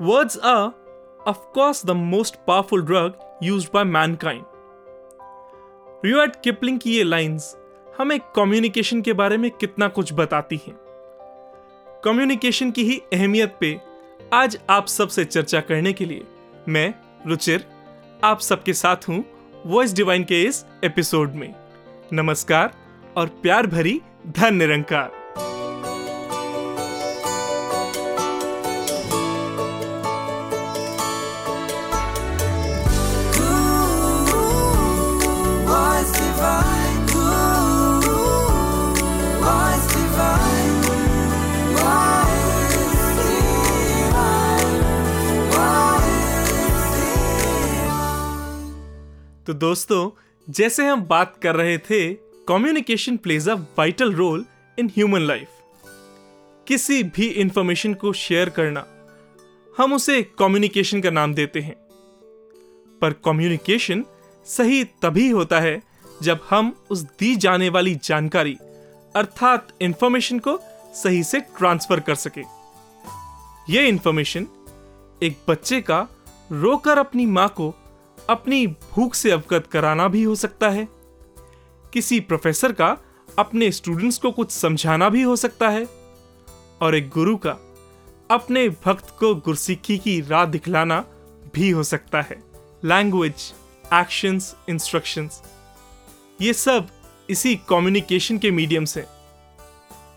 Words are, of course, the most powerful drug used by mankind. Rudyard Kipling की ये lines हमें communication के बारे में कितना कुछ बताती हैं। कम्युनिकेशन की ही अहमियत पे आज आप सबसे चर्चा करने के लिए मैं रुचिर आप सबके साथ हूँ वॉइस डिवाइन के इस एपिसोड में। नमस्कार और प्यार भरी धन निरंकार। तो दोस्तों, जैसे हम बात कर रहे थे communication plays a vital role in human life किसी भी इंफॉर्मेशन को शेयर करना, हम उसे कम्युनिकेशन का नाम देते हैं। पर कम्युनिकेशन सही तभी होता है जब हम उस दी जाने वाली जानकारी, अर्थात इंफॉर्मेशन को सही से ट्रांसफ़र कर सके। यह इंफॉर्मेशन एक बच्चे का रोकर अपनी माँ को अपनी भूख से अवगत कराना भी हो सकता है। किसी प्रोफेसर का अपने स्टूडेंट्स को कुछ समझाना भी हो सकता है। और एक गुरु का अपने भक्त को गुरसिक्खी की राह दिखलाना भी हो सकता है। लैंग्वेज एक्शंस इंस्ट्रक्शंस ये सब इसी कम्युनिकेशन के मीडियम से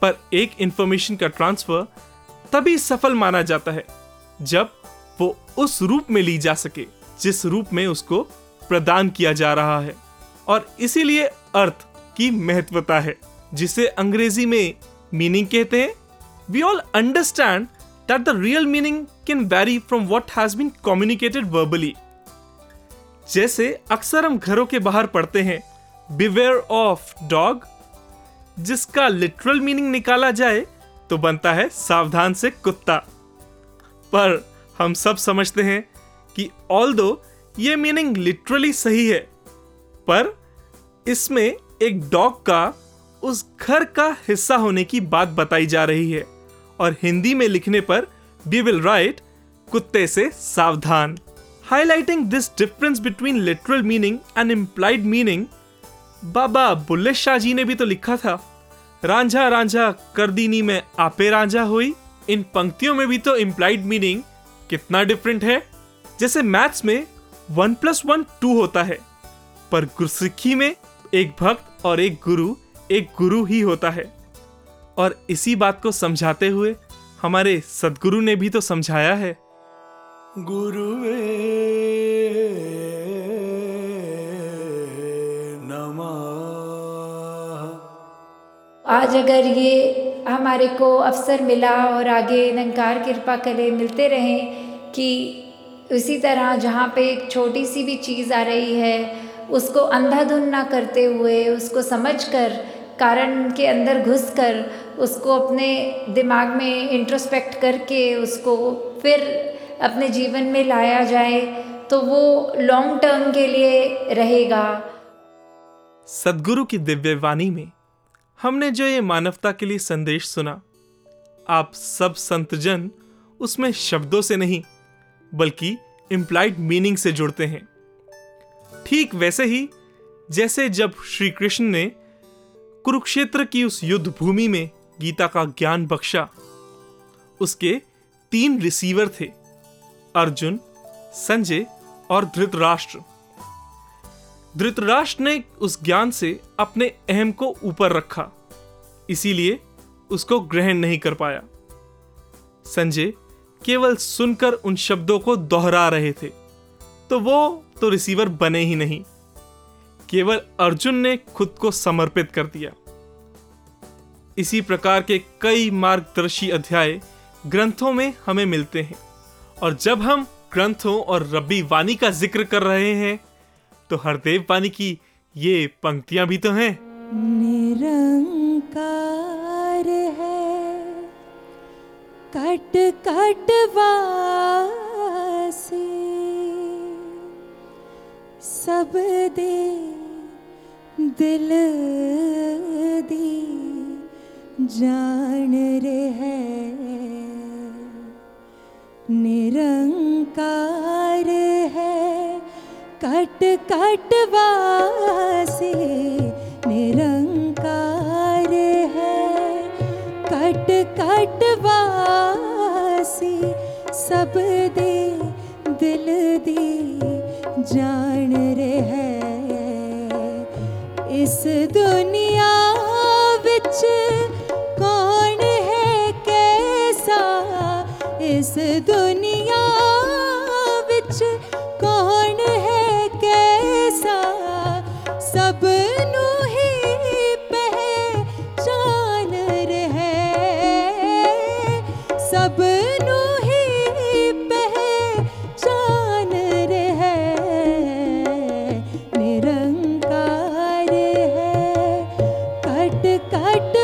पर एक इंफॉर्मेशन का ट्रांसफ़र तभी सफल माना जाता है, जब वो उस रूप में ली जा सके। जिस रूप में उसको प्रदान किया जा रहा है। और इसीलिए अर्थ की महत्वता है, जिसे अंग्रेज़ी में मीनिंग कहते हैं। We all understand that the real meaning can vary from what has been communicated verbally जैसे अक्सर हम घरों के बाहर पढ़ते हैं बिवेयर ऑफ़ डॉग जिसका लिटरल मीनिंग निकाला जाए तो बनता है सावधान से कुत्ता। पर हम सब समझते हैं कि ऑल दो ये मीनिंग लिटरली सही है, पर इसमें एक डॉग का उस घर का हिस्सा होने की बात बताई जा रही है, और हिंदी में लिखने पर वी विल राइट कुत्ते से सावधान। Highlighting this difference between literal meaning and implied meaning Baba Bulleh Shah ji ने भी तो लिखा था, रांझा रांझा कर दीनी में आपे रांझा हुई, इन पंक्तियों में भी तो इम्प्लाइड मीनिंग कितना डिफरेंट है? जैसे मैथ्स में वन प्लस वन टू होता है पर गुरसिक्खी में एक भक्त और एक गुरु एक गुरु ही होता है। और इसी बात को समझाते हुए हमारे सदगुरु ने भी तो समझाया है। गुरुवे नमः। आज अगर ये हमारे को अवसर मिला और आगे निरंकार कृपा करे मिलते रहें कि उसी तरह जहाँ पे एक छोटी सी भी चीज़ आ रही है, उसको अंधाधुन ना करते हुए, उसको समझकर, कारण के अंदर घुस कर उसको अपने दिमाग में इंट्रोस्पेक्ट करके, उसको फिर अपने जीवन में लाया जाए तो वो लॉन्ग टर्म के लिए रहेगा। सदगुरु की दिव्य वाणी में हमने जो ये मानवता के लिए संदेश सुना, आप सब संतजन उसमें शब्दों से नहीं बल्कि इम्प्लाइड मीनिंग से जुड़ते हैं। ठीक वैसे ही, जैसे जब श्री कृष्ण ने कुरुक्षेत्र की उस युद्ध भूमि में गीता का ज्ञान बख्शा, उसके तीन रिसीवर थे, अर्जुन, संजय और धृतराष्ट्र। धृतराष्ट्र ने उस ज्ञान से अपने अहम को ऊपर रखा, इसीलिए उसको ग्रहण नहीं कर पाया। संजय केवल सुनकर उन शब्दों को दोहरा रहे थे। तो वो तो रिसीवर बने ही नहीं। केवल अर्जुन ने खुद को समर्पित कर दिया। इसी प्रकार के कई मार्गदर्शी अध्याय ग्रंथों में हमें मिलते हैं। और जब हम ग्रंथों और रब्बी वाणी का ज़िक्र कर रहे हैं तो हरदेव वाणी की ये पंक्तियाँ भी तो हैं। निरंकार है। कट कटवासे सब दे दिल दी जान रे है। निरंकार है। कट कटवासे निरंकार कट कट वासी सब दे दिल दी जान है इस दुनिया विच कौन है कैसा? इस दुनिया कट कट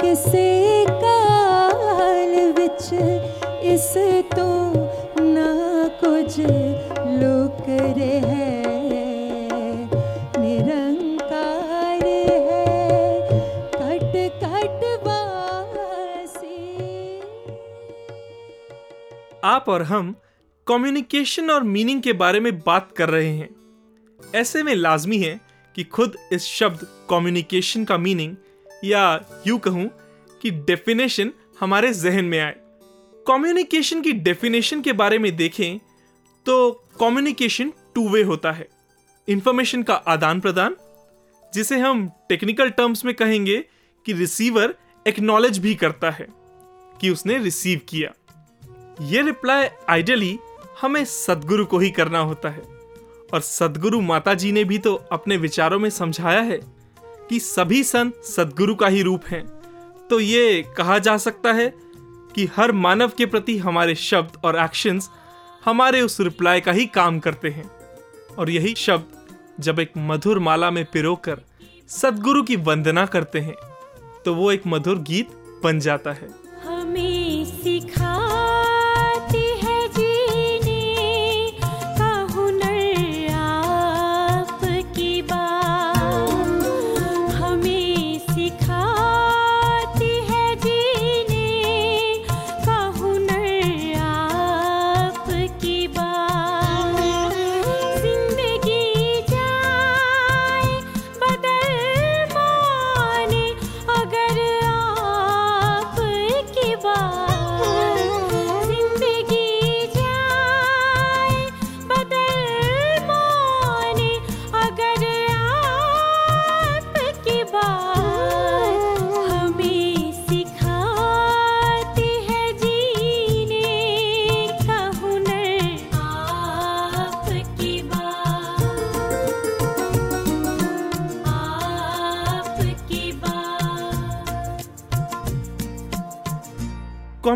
ਕਿਸੇ ਕਾਲ ਵਿੱਚ ਇਸ ਤੋਂ ਨਾ ਕੁਝ ਲੋਕ ਰਹੇ ਨਿਰੰਕਾਰ ਹੈ ਕਟ ਕਟ ਵਾਸੀ आप और हम कम्युनिकेशन और मीनिंग के बारे में बात कर रहे हैं ऐसे में लाजमी है कि खुद इस शब्द कम्युनिकेशन का मीनिंग या यूँ कहूँ कि डेफिनेशन हमारे जहन में आए। कम्युनिकेशन की डेफिनेशन के बारे में देखें तो कम्युनिकेशन टू वे होता है। इंफॉर्मेशन का आदान प्रदान जिसे हम टेक्निकल टर्म्स में कहेंगे कि रिसीवर एक्नॉलेज भी करता है कि उसने रिसीव किया। ये रिप्लाई आइडियली हमें सदगुरु को ही करना होता है। और सदगुरु माता जी ने भी तो अपने विचारों में समझाया है। कि सभी संत सदगुरु का ही रूप हैं। तो ये कहा जा सकता है कि हर मानव के प्रति हमारे शब्द और एक्शंस हमारे उस रिप्लाई का ही काम करते हैं। और यही शब्द जब एक मधुर माला में पिरोकर सदगुरु की वंदना करते हैं तो वो एक मधुर गीत बन जाता है। हमें सिखाती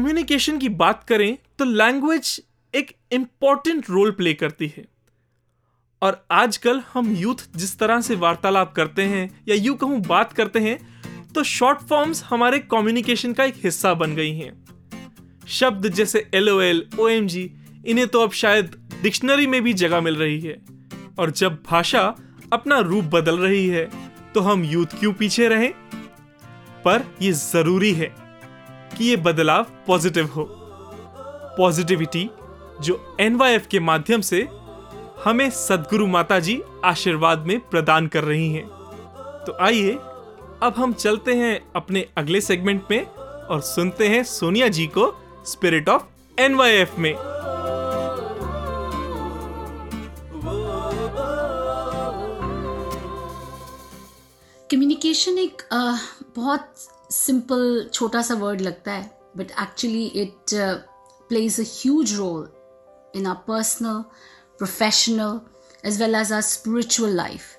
कम्युनिकेशन की बात करें तो लैंग्वेज एक इंपॉर्टेंट रोल प्ले करती है। और आजकल हम यूथ जिस तरह से वार्तालाप करते हैं या यूँ कहूँ बात करते हैं तो शॉर्ट फॉर्म्स हमारे कम्युनिकेशन का एक हिस्सा बन गई हैं। शब्द जैसे L O L O M G इन्हें तो अब शायद डिक्शनरी में भी जगह मिल रही है। और जब भाषा अपना रूप बदल रही है तो हम यूथ क्यों पीछे रहें? पर ये ज़रूरी है। कि ये बदलाव पॉजिटिव हो। पॉजिटिविटी जो एन के माध्यम से हमें सदगुरु माता जी आशीर्वाद में प्रदान कर रही हैं। तो आइए अब हम चलते हैं अपने अगले सेगमेंट में और सुनते हैं सोनिया जी को स्पिरिट ऑफ़ एनवाईएफ में। कम्युनिकेशन एक अ, बहुत सिंपल छोटा सा वर्ड लगता है but actually it plays a huge role in our personal, professional, as well as our spiritual life.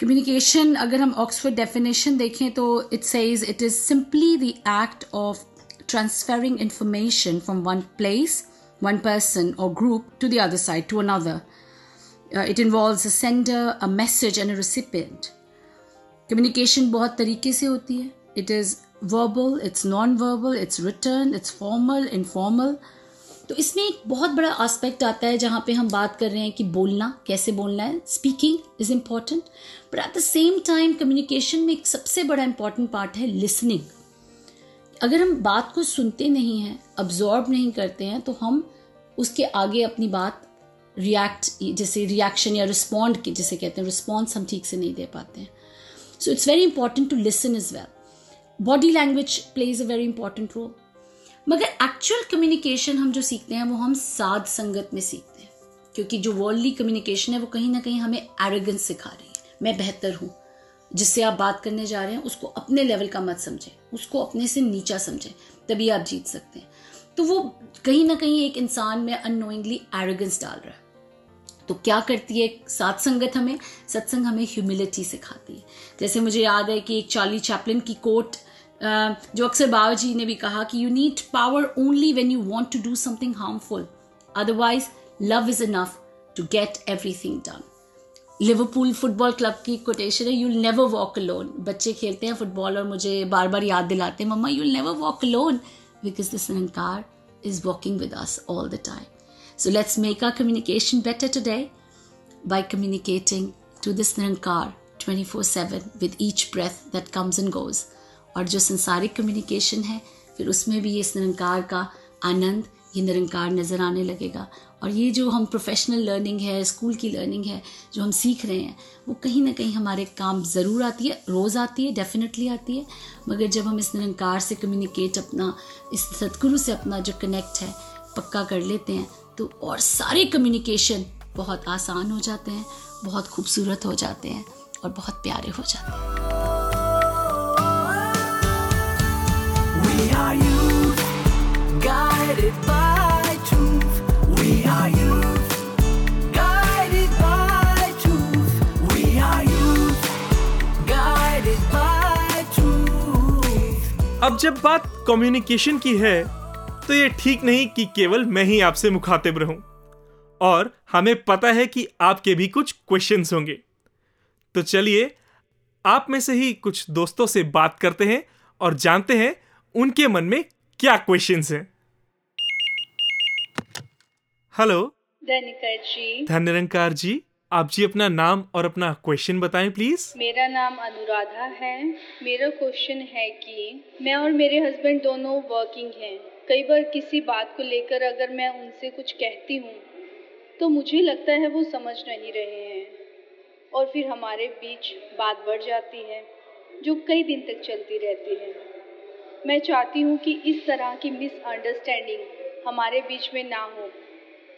Communication, अगर हम ऑक्सफोर्ड डेफिनेशन देखें तो says it is simply the act of transferring information from one place, one person or group to the other side, to another. Uh, it involves a sender, a message, and a recipient. Communication बहुत तरीके से होती है It is verbal, it's non-verbal, it's written, it's formal, informal. तो इसमें एक बहुत बड़ा आस्पेक्ट आता है जहाँ पे हम बात कर रहे हैं कि बोलना कैसे बोलना है। Speaking is important but at the same time communication में एक सबसे बड़ा इंपॉर्टेंट पार्ट है लिसनिंग अगर हम बात को सुनते नहीं हैं अब्जॉर्ब नहीं करते हैं तो हम उसके आगे अपनी बात रिएक्ट जैसे रिएक्शन या रिस्पॉन्ड जिसे कहते हैं रिस्पॉन्स हम ठीक से नहीं दे पाते हैं। So it's very important to listen as well body language plays a very important role मगर एक्चुअल कम्युनिकेशन हम जो सीखते हैं, वो हम साध संगत में सीखते हैं। क्योंकि जो वर्ल्डली कम्युनिकेशन है, वो कहीं ना कहीं हमें एरोगेंस सिखा रही है। मैं बेहतर हूँ। जिससे आप बात करने जा रहे हैं, उसको अपने लेवल का मत समझें। उसको अपने से नीचा समझें। तभी आप जीत सकते हैं। तो वो कहीं ना कहीं एक इंसान में अनोइंगली एरोगेंस डाल रहा है। तो क्या करती है सात संगत हमें? सत्संग हमें ह्यूमिलिटी सिखाती है। जैसे मुझे याद है कि एक चार्ली चैपलिन की कोट जो अक्सर बाबा जी ने भी कहा कि you need power only when you want to do something harmful otherwise love is enough to get everything done Liverpool Football Club की कोटेशन है यूल नेवर वॉक लोन बच्चे खेलते हैं फुटबॉल और मुझे बार बार याद दिलाते हैं, मम्मा you'll never walk alone because this Nirankar is walking with us all the time. So let's make our communication better today by communicating to this Nirankar 24 7 with each breath that comes and goes. और जो संसारिक communication है, फिर उसमें भी ये इस निरंकार का आनंद, ये निरंकार नज़र आने लगेगा। और ये जो हम प्रोफेशनल लर्निंग है स्कूल की लर्निंग है, जो हम सीख रहे हैं, वो कहीं ना कहीं हमारे काम ज़रूर आती है, रोज़ आती है डेफिनेटली आती है। मगर जब हम इस निरंकार से कम्युनिकेट अपना, इस सदगुरु से अपना जो कनेक्ट है, पक्का कर लेते हैं तो और सारे कम्युनिकेशन बहुत आसान हो जाते हैं, बहुत खूबसूरत हो जाते हैं और बहुत प्यारे हो जाते हैं। अब जब बात कम्युनिकेशन की है तो ये ठीक नहीं कि केवल मैं ही आपसे मुखातिब रहूँ। और हमें पता है कि आपके भी कुछ क्वेश्चंस होंगे। तो चलिए, आप में से ही कुछ दोस्तों से बात करते हैं और जानते हैं उनके मन में क्या क्वेश्चंस हैं। हेलो। धनिकर जी। धन निरंकार जी आप जी अपना नाम और अपना क्वेश्चन बताएँ प्लीज़ मेरा नाम अनुराधा है। मेरा क्वेश्चन है कि मैं और मेरे हस्बैंड दोनों वर्किंग हैं। कई बार किसी बात को लेकर अगर मैं उनसे कुछ कहती हूँ तो मुझे लगता है वो समझ नहीं रहे हैं। और फिर हमारे बीच बात बढ़ जाती है जो कई दिन तक चलती रहती है। मैं चाहती हूँ कि इस तरह की मिसअंडरस्टैंडिंग हमारे बीच में ना हो।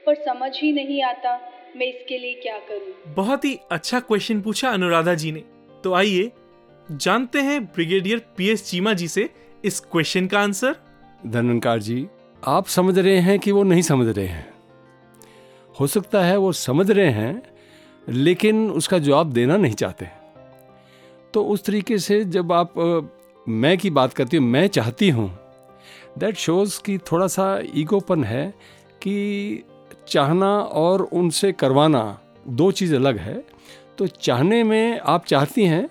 पर समझ ही नहीं आता मैं इसके लिए क्या करूँ? बहुत ही अच्छा क्वेश्चन पूछा अनुराधा जी ने। तो आइए जानते हैं ब्रिगेडियर पीएस चीमा जी से इस क्वेश्चन का आंसर धनवंकार जी आप समझ रहे हैं कि वो नहीं समझ रहे हैं। हो सकता है वो समझ रहे हैं लेकिन उसका जवाब देना नहीं चाहते। तो उस तरीके से जब आप मैं की बात करती हूँ मैं चाहती हूँ दैट शोज़ कि थोड़ा सा ईगोपन है कि चाहना और उनसे करवाना दो चीज़ अलग है। तो चाहने में आप चाहती हैं,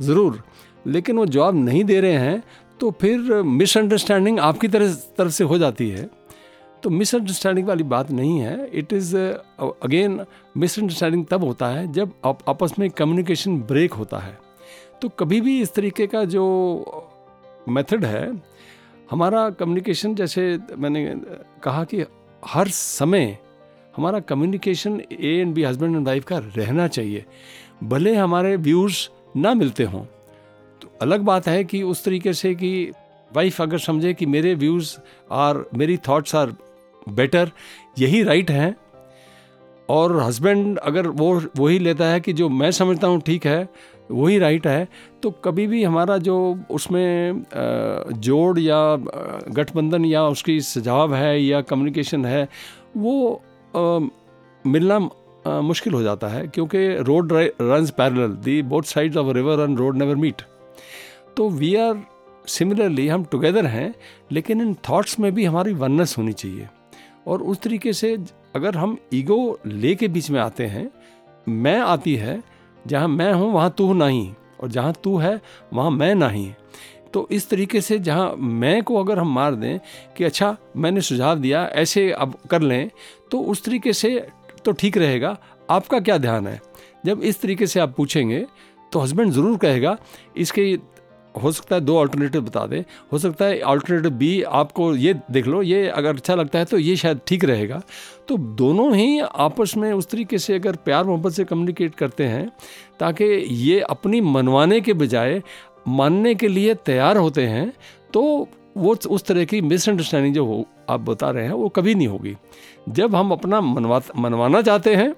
ज़रूर, लेकिन वो जवाब नहीं दे रहे हैं तो फिर मिसअंडरस्टैंडिंग आपकी तरह, तरफ़ से हो जाती है। तो मिसअंडरस्टैंडिंग वाली बात नहीं है। इट इज़ अगेन मिसअंडरस्टैंडिंग तब होता है जब आप आपस में कम्युनिकेशन ब्रेक होता है। तो कभी भी इस तरीके का जो मेथड है, हमारा कम्युनिकेशन जैसे मैंने कहा कि हर समय हमारा communication A and B husband and wife का रहना चाहिए। भले हमारे व्यूज़ ना मिलते हों तो अलग बात है कि उस तरीके से कि वाइफ अगर समझे कि मेरे व्यूज़ आर मेरी थॉट्स आर बेटर यही राइट हैं। और हस्बैंड अगर वो वही लेता है कि जो मैं समझता हूँ ठीक है, वही राइट है तो कभी भी हमारा जो उसमें जोड़ या गठबंधन या उसकी सुझाव है या कम्युनिकेशन है, वो मिलना मुश्किल हो जाता है क्योंकि road runs parallel the both sides of river and road never meet तो वी आर सिमिलरली हम टुगेदर हैं, लेकिन इन थॉट्स में भी हमारी वननेस होनी चाहिए। और उस तरीके से अगर हम ईगो ले के बीच में आते हैं, मैं आती है, जहाँ मैं हूँ, वहाँ तू नहीं, और जहाँ तू है, वहाँ मैं नहीं। तो इस तरीके से जहाँ मैं को अगर हम मार दें कि अच्छा मैंने सुझाव दिया, ऐसे अब कर लें तो उस तरीके से तो ठीक रहेगा। आपका क्या ध्यान है? जब इस तरीके से आप पूछेंगे तो हस्बैंड ज़रूर कहेगा, इसके हो सकता है दो अल्टरनेटिव बता दें। हो सकता है अल्टरनेटिव बी आपको ये देख लो, ये अगर अच्छा लगता है तो ये शायद ठीक रहेगा। तो दोनों ही आपस में उस तरीके से अगर प्यार मोहब्बत से कम्युनिकेट करते हैं, ताकि ये अपनी मनवाने के बजाय मानने के लिए तैयार होते हैं तो वो उस तरह की मिसअंडरस्टैंडिंग जो हो, आप बता रहे हैं, वो कभी नहीं होगी। जब हम अपना मनवा मनवाना चाहते हैं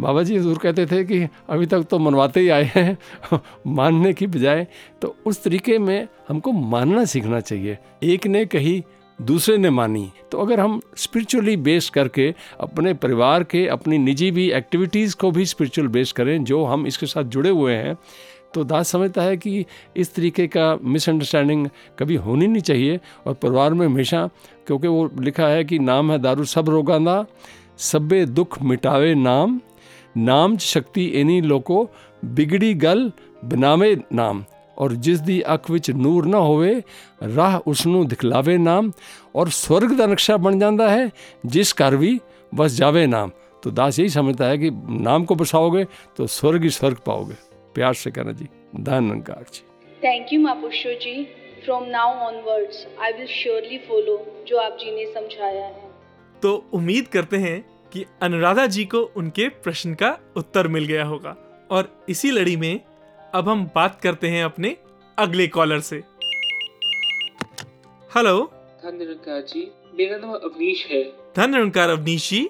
बाबा जी हजूर कहते थे कि अभी तक तो मनवाते ही आए हैं, मानने की बजाय तो उस तरीके में हमको मानना सीखना चाहिए। एक ने कही, दूसरे ने मानी। तो अगर हम स्पिरिचुअली बेस करके, अपने परिवार के, अपनी निजी भी एक्टिविटीज़ को भी स्पिरिचुअल बेस करें, जो हम इसके साथ जुड़े हुए हैं तो दास समझता है कि इस तरीके का मिसअंडरस्टैंडिंग कभी होनी नहीं चाहिए और परिवार में हमेशा क्योंकि वो लिखा है कि नाम है दारू सब रोगांदा सब्बे दुख मिटावे नाम नाम च शक्ति इन्हीं लोको बिगड़ी गल बनावे नाम और जिस दी अख विच ਨੂਰ ਨਾ ਹੋਵੇ ਰਾਹ ਉਸ ਨੂੰ ਦਿਖਲਾਵੇ ਨਾਮ और स्वर्ग ਦਾ नक्शा बन जाता है जिस घर भी बस जावे नाम तो दास यही समझता है कि नाम को बसाओगे तो स्वर्ग ही स्वर्ग पाओगे प्यार से कहना जी। धन निरंकार जी। थैंक यू महापुरुषो जी from now onwards I will surely follow जो आप जी ने समझाया है। तो उम्मीद करते हैं कि अनुराधा जी को उनके प्रश्न का उत्तर मिल गया होगा। और इसी लड़ी में अब हम बात करते हैं अपने अगले कॉलर से। हेलो धन निरंकार जी मेरा नाम अवनीश है। धन निरंकार अवनीश जी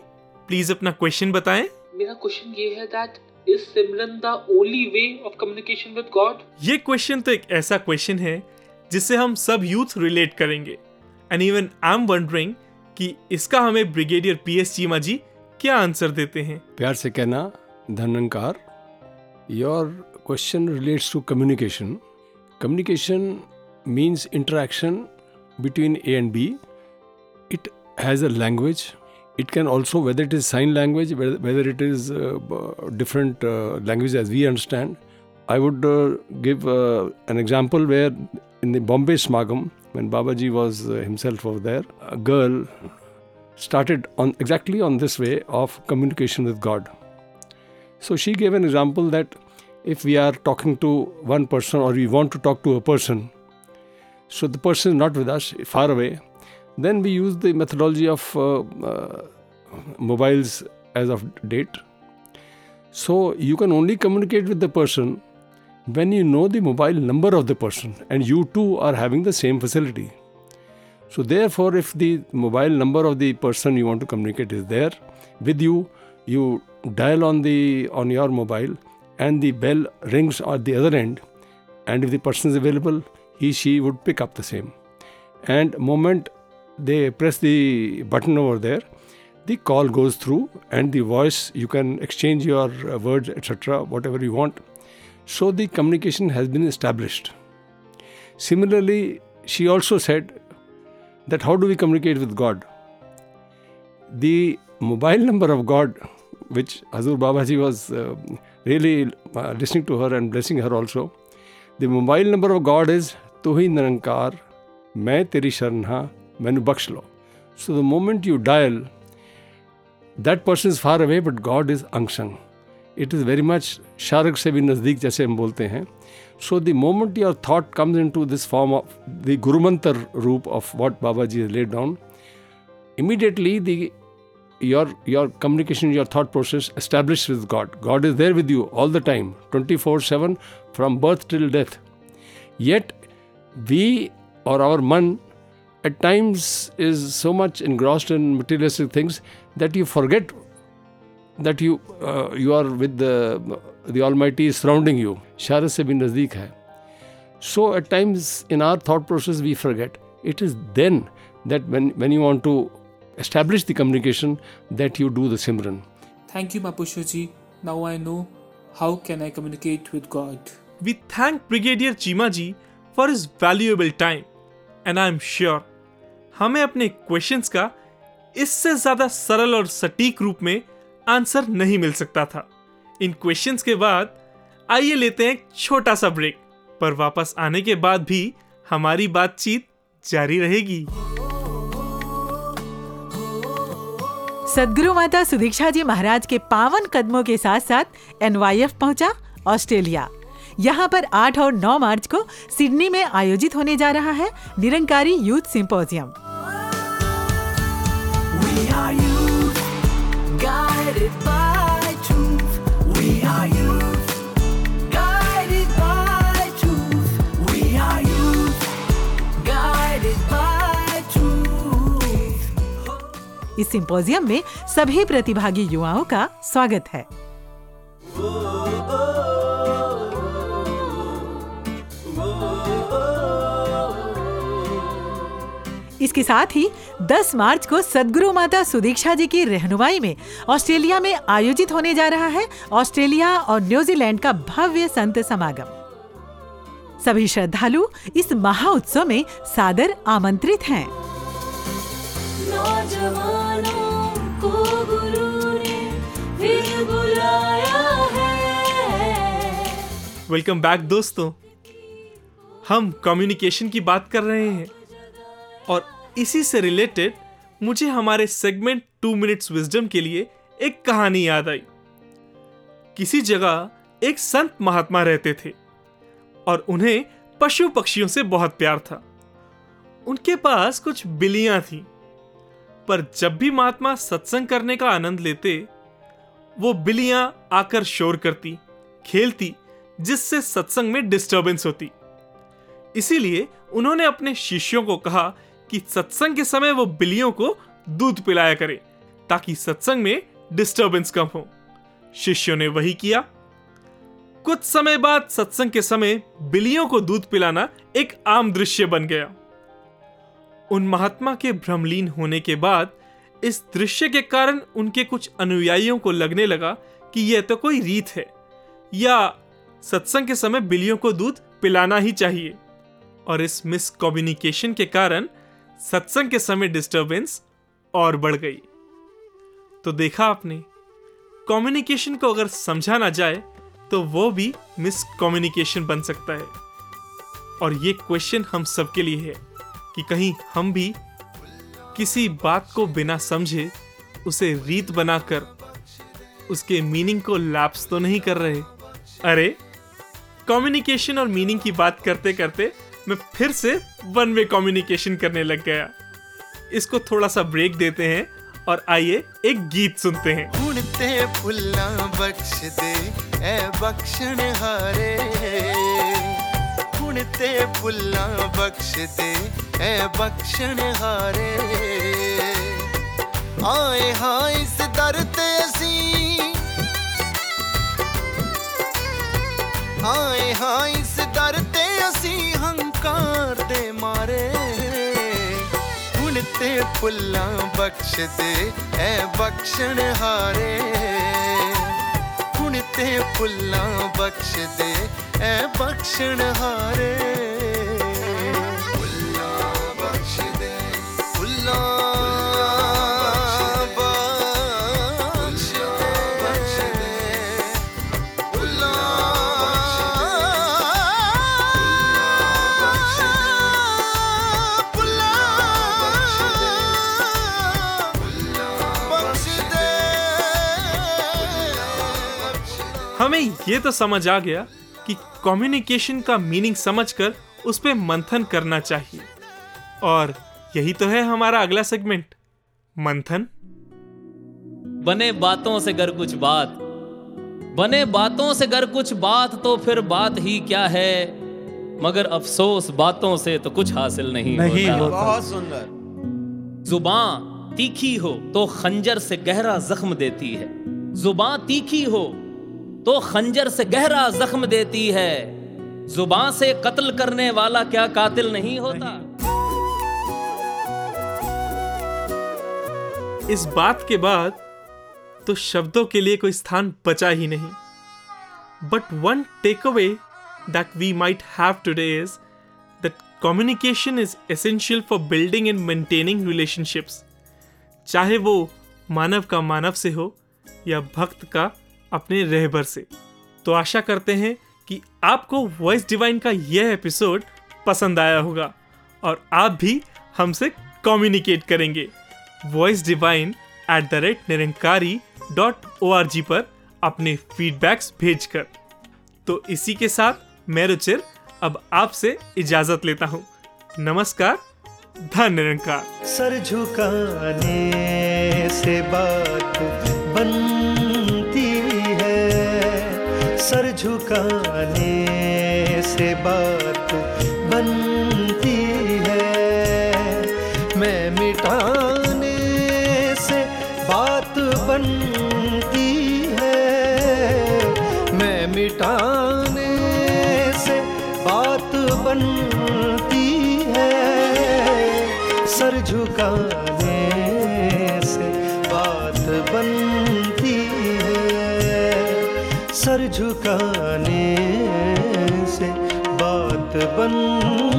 प्लीज़ अपना क्वेश्चन बताएँ। मेरा क्वेश्चन ये है that is simran the only way of communication with God ये क्वेश्चन तो एक ऐसा क्वेश्चन है जिससे हम सब यूथ रिलेट करेंगे and even I am wondering कि इसका हमें brigadier P S Cheema ji क्या आंसर देते हैं प्यार से कहना धनंकार your question relates to communication communication means interaction between A and B. It has a language. It can also, whether it is sign language, whether, whether it is uh, different uh, language as we understand. I would uh, give uh, an example where in the Bombay Smagam, when Babaji was uh, himself over there, a girl started on exactly on this way of communication with God. So she gave an example that if we are talking to one person or we want to talk to a person, so the person is not with us, far away, then we use the methodology of uh, uh, mobiles as of date. So you can only communicate with the person when you know the mobile number of the person and you two are having the same facility. So therefore, if the mobile number of the person you want to communicate is there with you, you dial on the on your mobile and the bell rings at the other end, and if the person is available, he she would pick up the same. And moment they press the button over there. The call goes through and the voice you can exchange your uh, words etc whatever you want. So the communication has been established. Similarly she also said that how do we communicate with god? The mobile number of god which hazur babaji was uh, really uh, listening to her and blessing her also the mobile number of god is Tohi hi nirankar main teri sharan हाँ मैंने बख्श लो so the moment you dial that person is far away but God is angsang it is very much शारक से भी नज़दीक जैसे हम बोलते हैं so the moment your thought comes in to this form of the gurumantra roop of what Baba ji laid down immediately the your your communication your thought process established with god god is there with you all the time 24 7 from birth till death yet we or our man at times is so much engrossed in materialistic things that you forget that you uh, you are with the the Almighty is surrounding you. Shara se bhi nazdik hai. So at times in our thought process we forget. It is then that when, when you want to establish the communication that you do the Simran. Thank you Mapushoji. Now I know how can I communicate with God. We thank Brigadier Chimaji for his valuable time and I am sure हमें अपने questions का इससे ज़्यादा सरल और सटीक रूप में आंसर नहीं मिल सकता था। इन क्वेश्चंस के बाद, आइए लेते हैं छोटा सा ब्रेक पर वापस आने के बाद भी हमारी बातचीत जारी रहेगी। सदगुरु माता सुदीक्षा जी महाराज के पावन कदमों के साथ साथ एनवाईएफ पहुँचा ऑस्ट्रेलिया। यहाँ पर 8 और 9 मार्च को सिडनी में आयोजित होने जा रहा है निरंकारी यूथ सिंपोजियम। इस सिंपोजियम में सभी प्रतिभागी युवाओं का स्वागत है. इसके साथ ही 10 मार्च को सदगुरु माता सुदीक्षा जी की रहनुमाई में ऑस्ट्रेलिया में आयोजित होने जा रहा है ऑस्ट्रेलिया और न्यूजीलैंड का भव्य संत समागम। सभी श्रद्धालु इस महा उत्सव में सादर आमंत्रित हैं। नौजवानों को गुरु ने फिर बुलाया है। वेलकम बैक दोस्तों। हम कम्युनिकेशन की बात कर रहे हैं और इसी से रिलेटेड मुझे हमारे सेगमेंट टू मिनट्स विजडम के लिए एक कहानी याद आई। किसी जगह एक संत महात्मा रहते थे और उन्हें पशु पक्षियों से बहुत प्यार था। उनके पास कुछ बिल्लियाँ थीं, पर जब भी महात्मा सत्संग करने का आनंद लेते, वो बिल्लियाँ आकर शोर करती, खेलती, जिससे सत्संग में डिस्टरबेंस होती। इसीलिए उन्होंने अपने शिष्यों को कहा कि सत्संग के समय वो बिल्लियों को दूध पिलाया करे, ताकि सत्संग में डिस्टरबेंस कम हो। शिष्यों ने वही किया। कुछ समय बाद सत्संग के समय बिल्लियों को दूध पिलाना एक आम दृश्य बन गया। उन महात्मा के भ्रमलीन होने के बाद इस दृश्य के कारण उनके कुछ अनुयायियों को लगने लगा कि यह तो कोई रीत है, या सत्संग के समय बिल्लियों को दूध पिलाना ही चाहिए। और इस मिसकम्युनिकेशन के कारण सत्संग के समय डिस्टरबेंस और बढ़ गई। तो देखा आपने कम्युनिकेशन को अगर समझा ना जाए तो वो भी मिसकम्युनिकेशन बन सकता है। और ये क्वेश्चन हम सबके लिए है कि कहीं हम भी किसी बात को बिना समझे, उसे रीत बनाकर, उसके मीनिंग को लैप्स तो नहीं कर रहे। अरे कम्युनिकेशन और मीनिंग की बात करते करते मैं फिर से वन वे कम्युनिकेशन करने लग गया। इसको थोड़ा सा ब्रेक देते हैं और आइए एक गीत सुनते हैं। उड़ते फुल्ला बख्श दे ए हारे। उड़ते फुल्ला बख्श दे ए हारे। आए हाँ इस दर ते असी आए हाँ इस ਤੇ ਫੁੱਲਾਂ ਬਖਸ਼ ਦੇ ਐ ਬਖਸ਼ਣ ਹਾਰੇ। ਹੁਣ ਤੇ ਫੁੱਲਾਂ ਬਖਸ਼ ਦੇ ਐ ਬਖਸ਼ਣ ਹਾਰੇ। ये तो समझ आ गया कि कम्युनिकेशन का मीनिंग समझकर उस पर मंथन करना चाहिए। और यही तो है हमारा अगला सेगमेंट मंथन। बने बातों से गर कुछ बात बने बातों से गर कुछ बात तो फिर बात ही क्या है? मगर अफसोस बातों से तो कुछ हासिल नहीं, नहीं होता होता। बहुत सुंदर। ज़ुबान तीखी हो तो खंजर से गहरा जख्म देती है। ज़ुबान तीखी हो तो खंजर से गहरा जख्म देती है। ज़ुबान से कत्ल करने वाला क्या कातिल नहीं होता? इस बात के बाद तो शब्दों के लिए कोई स्थान बचा ही नहीं। But one takeaway that we might have today is that communication is essential for building and maintaining relationships चाहे वो मानव का मानव से हो या भक्त का अपने रहबर से। तो आशा करते हैं कि आपको वॉइस डिवाइन का यह एपिसोड पसंद आया होगा और आप भी हमसे कम्युनिकेट करेंगे। Voice divine at the rate Nirankari dot O R G पर अपने फीडबैक्स भेज कर तो इसी के साथ मैं रुचिर अब आपसे इजाज़त लेता हूँ। नमस्कार, धन निरंकार। सर झुकाने से बात बनती सर झुकाने से बात बनती है। मैं मिटाने से बात बनती है। मैं मिटाने से बात बनती है। सर झुकाने से बात बनती सर झुकाने से बात बनती